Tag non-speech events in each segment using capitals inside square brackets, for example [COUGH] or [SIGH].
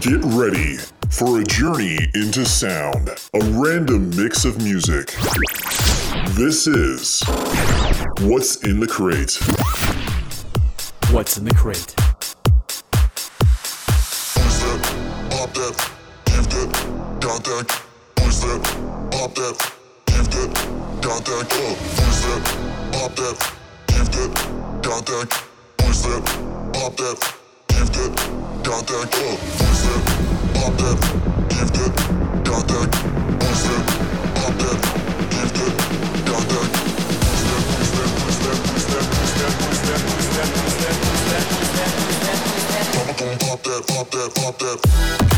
Get ready for a journey into sound, a random mix of music. This is What's in the Crate. What's in the Crate? pop that, give that, got that, push that, pop that, give that, got that, push that, pop that, give that, got that, push that, pop that, give that, got that cup, use it, pop that, give that, got that, use it, pop that, give that, got that. I'ma gon' pop that, pop that, pop that.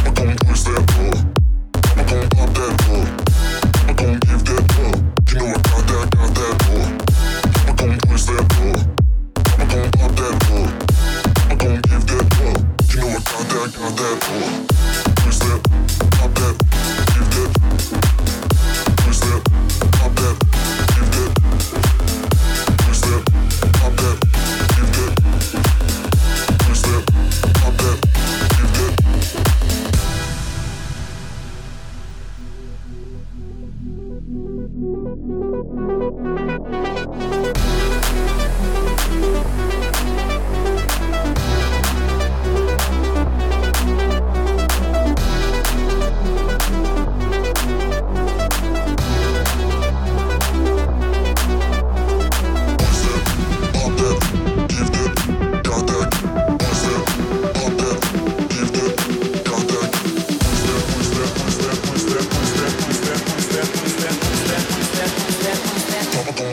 I'ma gon' twist that door. I'ma gon' pop that door. I'ma gon' give that door. You know I got that, got that door. I'ma gon' twist that door. I'ma gon' pop that door. I'ma gon' give that door. Give the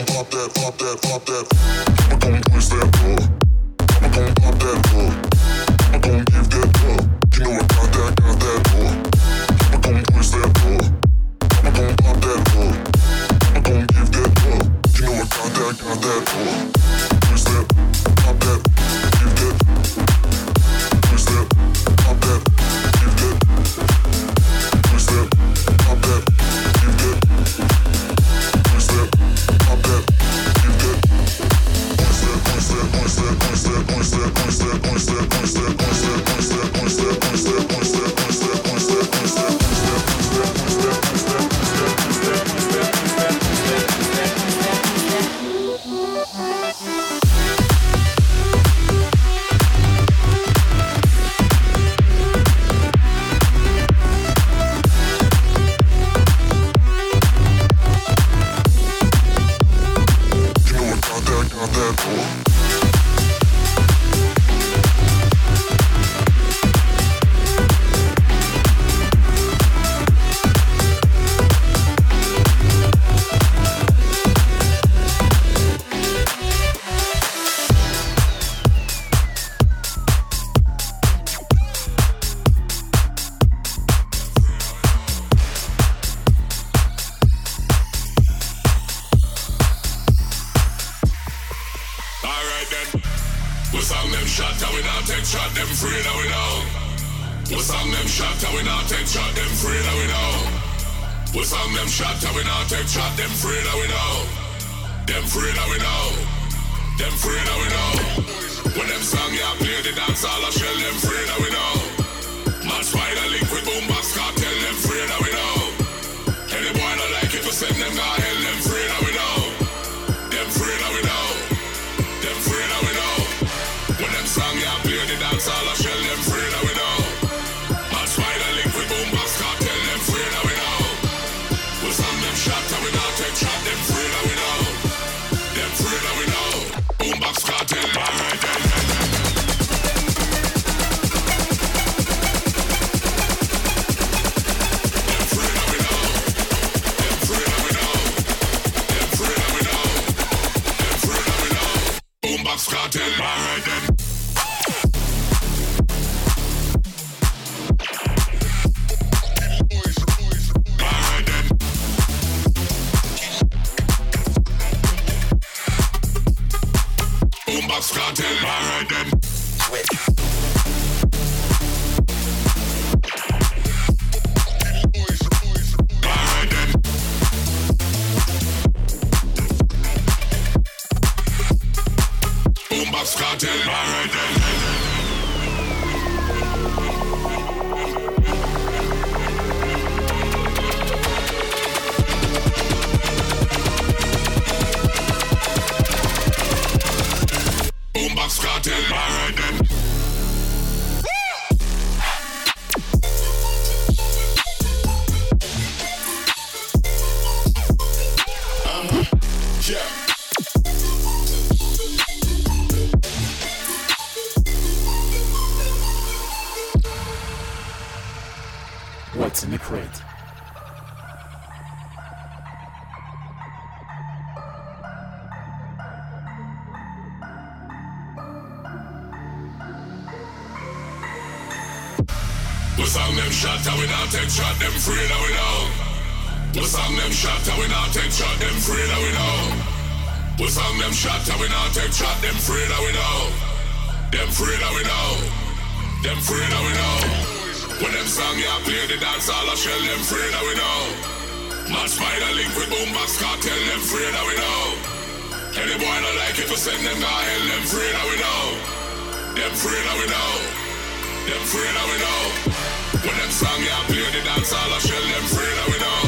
gon' pop that, pop that, pop that. We're gonna twist that door. Cartel them free now we know. Any boy not like it, send them them free know. Them free know. Them free know. When them song ya play the dance all I shell them free now we. We song them shot and we not take shot, them free now we know. We song them shot and we not take shot, them free now we know. We song them shot and we not take shot, them free now we know. Them free now we know. Them free now we know. When them song ya play the dance all I shell them free now we know. Mad spider link with boombox cartel them free now we know. Any boy not like it to send them to hell them free now we know. Them free now we know. Them free now we know. When them song ya play the dance all I shell them free now we know.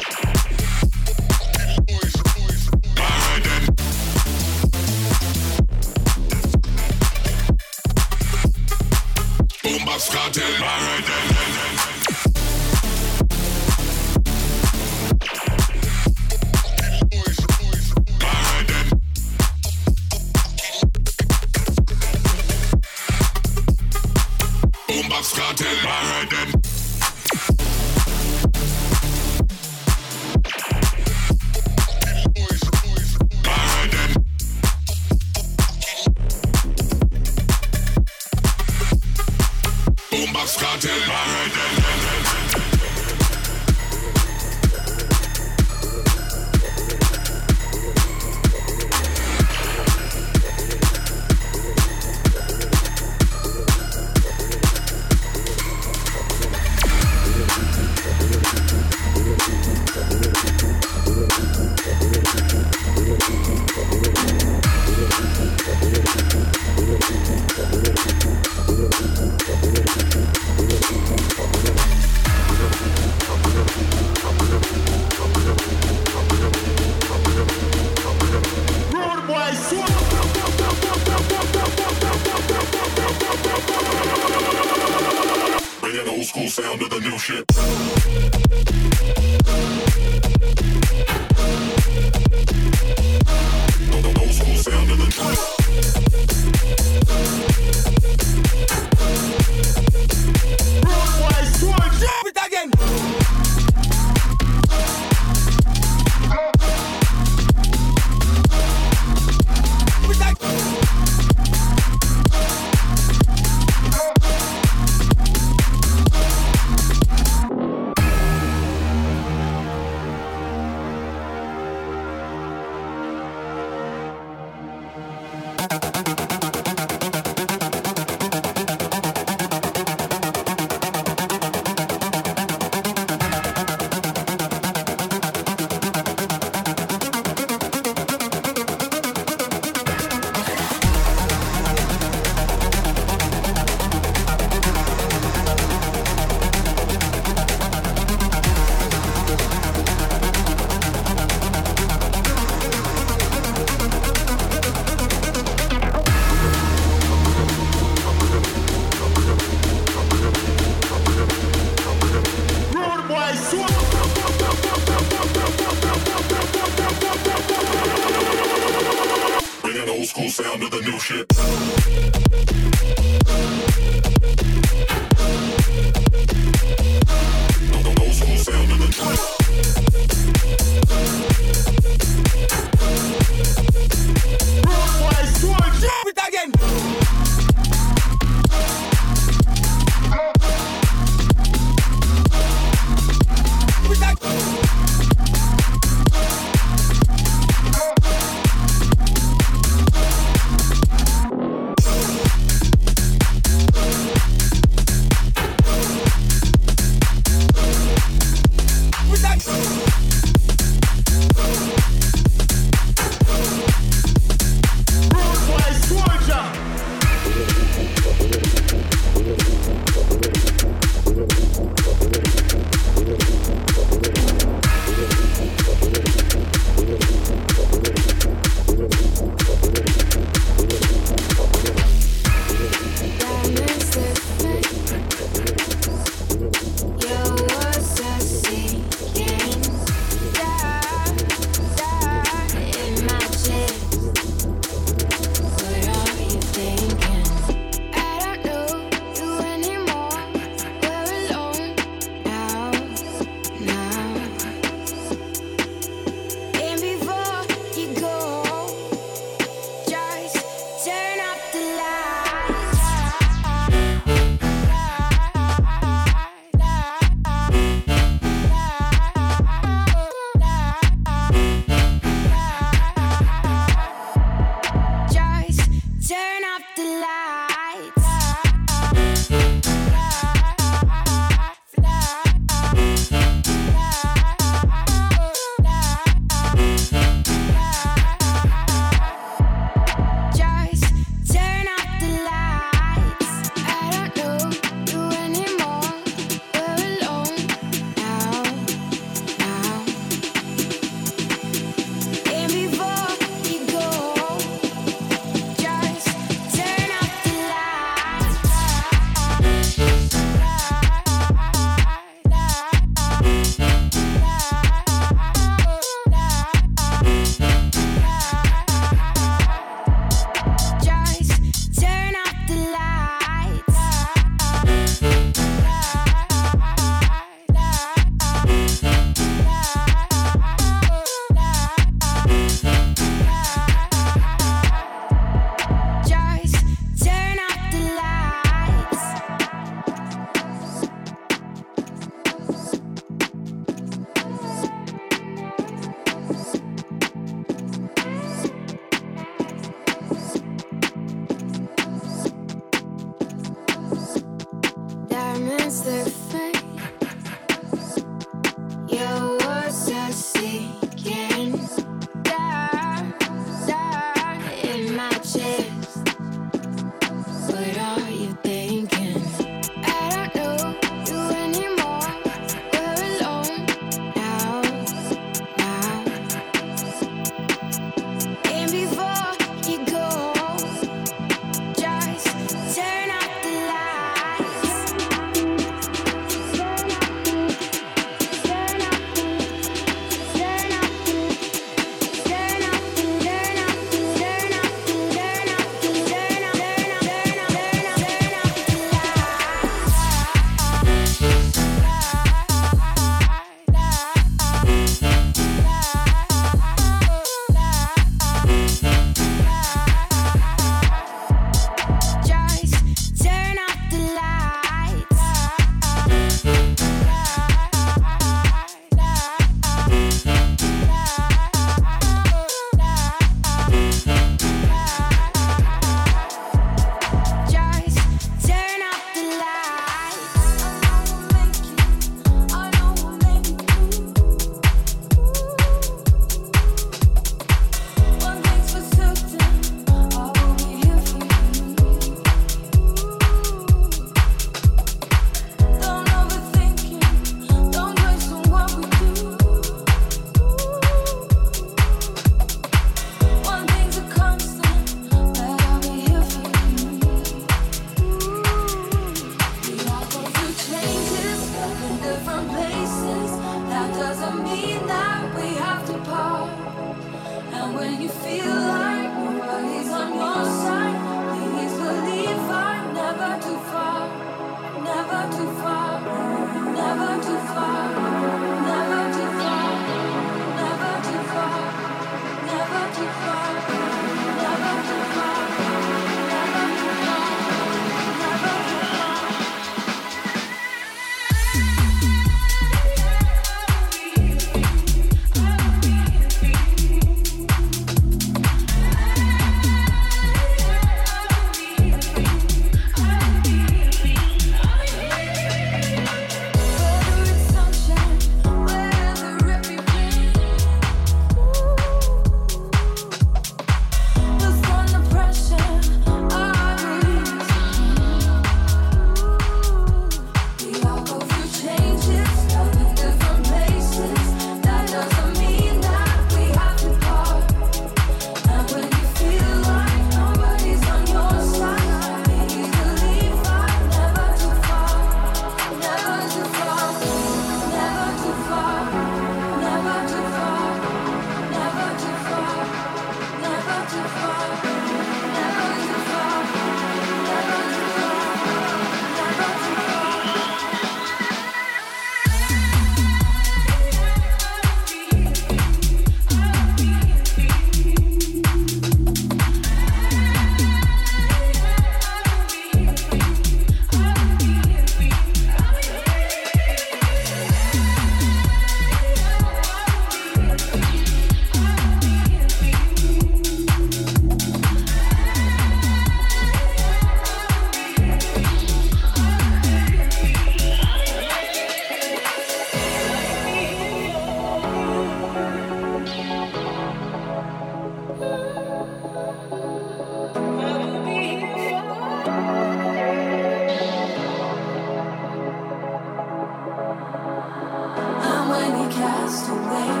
lost away.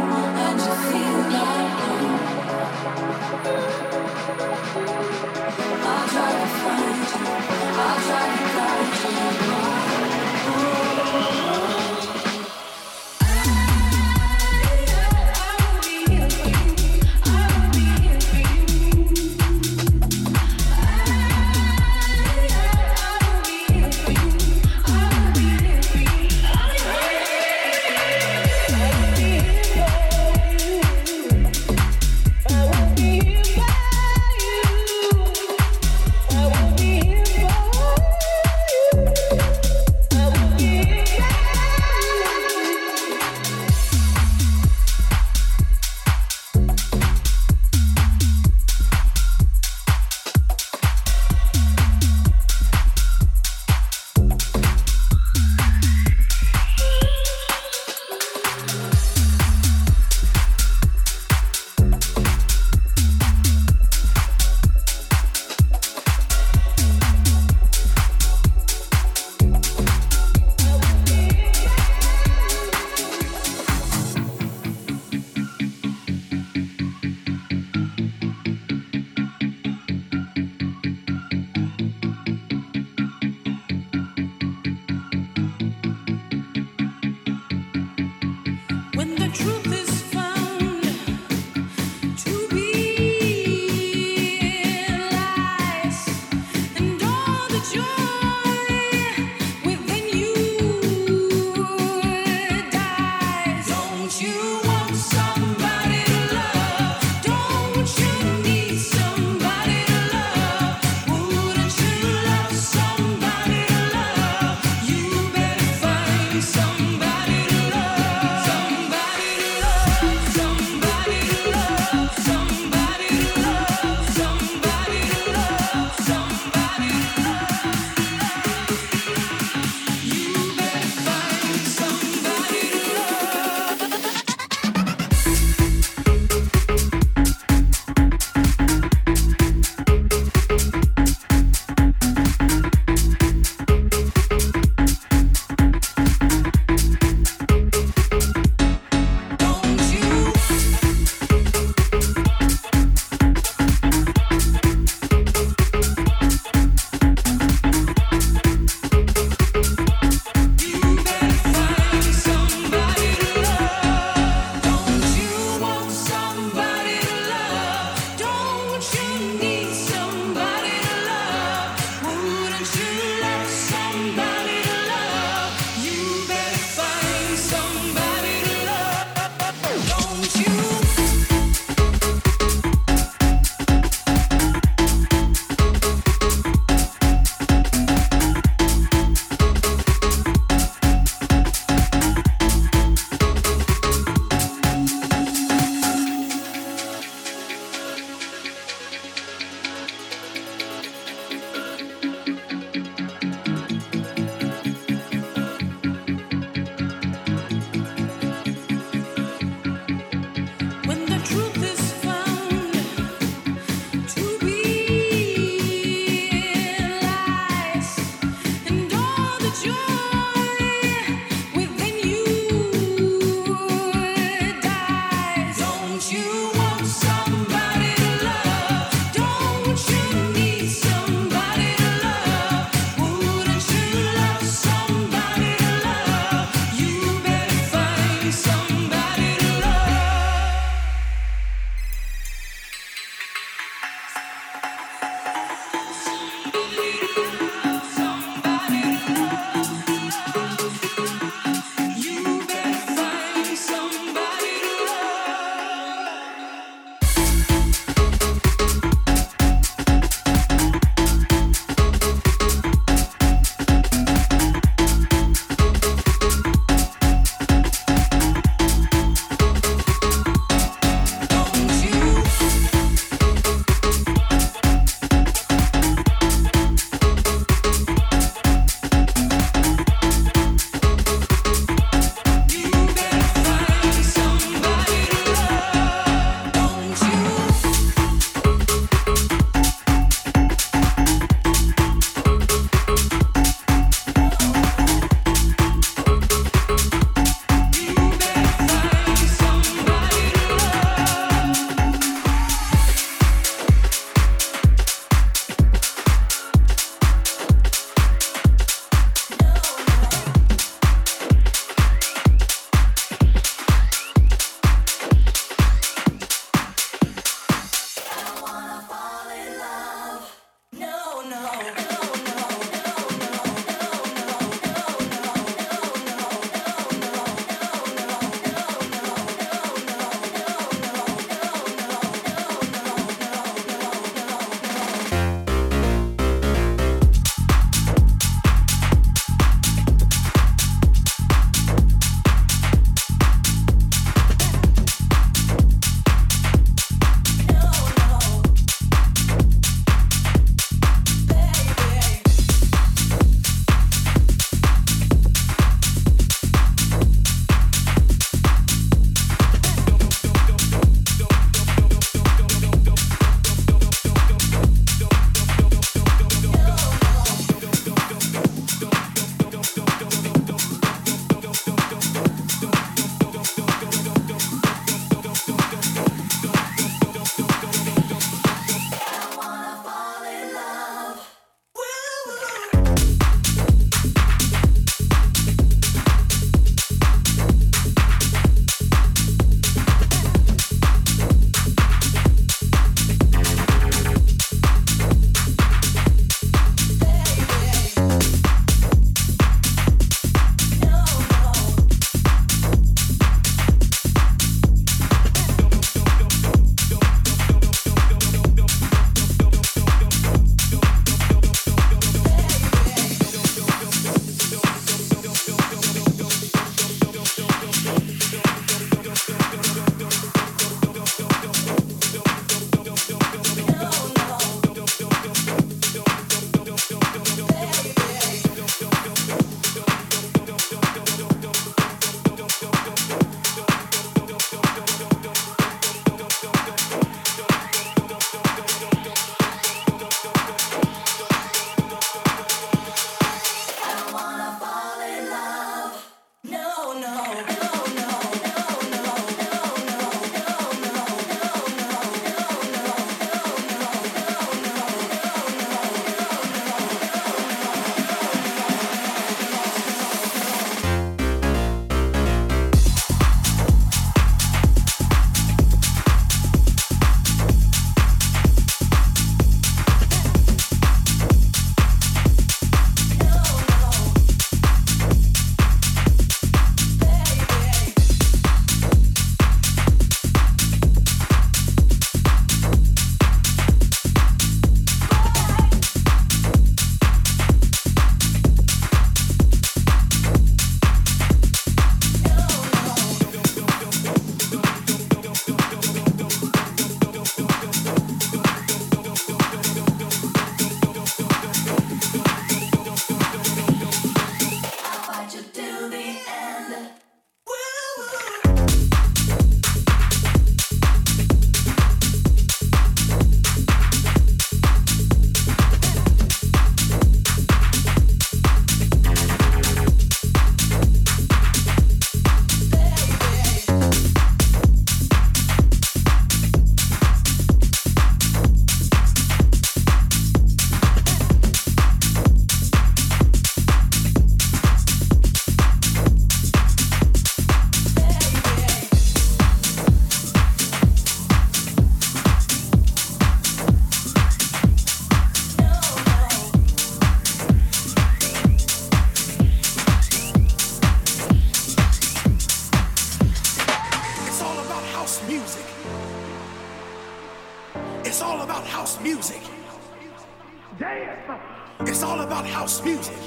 House music.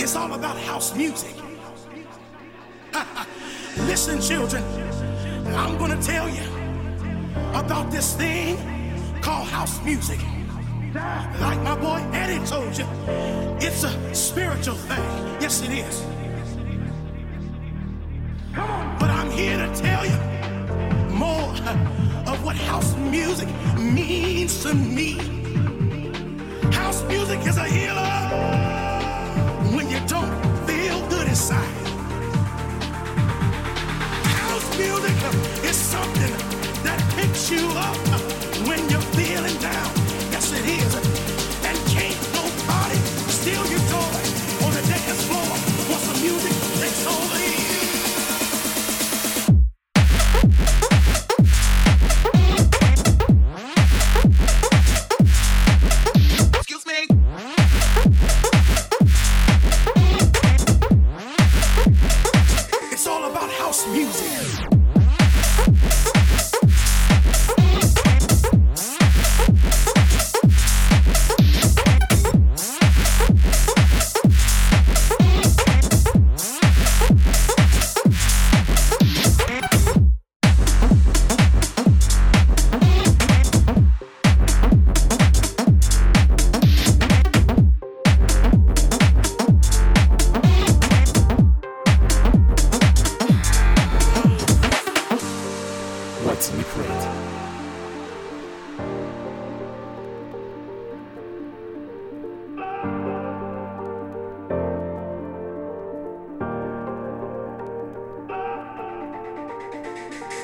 It's all about house music. [LAUGHS] Listen, children, I'm gonna tell you about this thing called house music. Like my boy Eddie told you, it's a spiritual thing. Yes, it is. But I'm here to tell you more of what house music means to me. House music is a healer when you don't feel good inside. House music is something that picks you up when you're feeling down.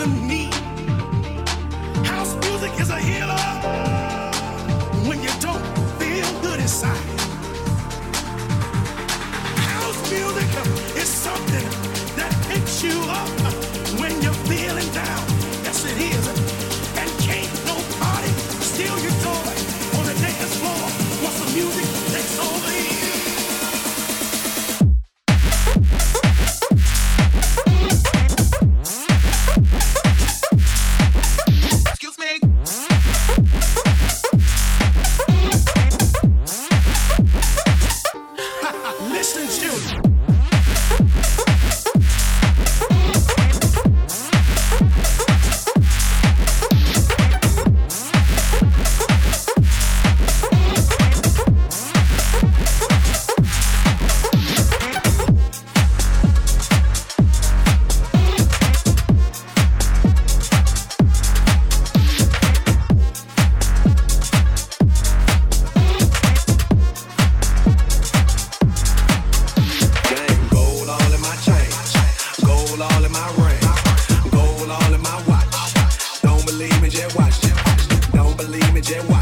To me. Just watch. Don't believe me, just watch.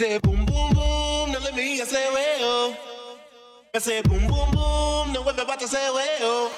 Say boom boom boom, now let me hear say well. I say boom boom boom, now everybody say well.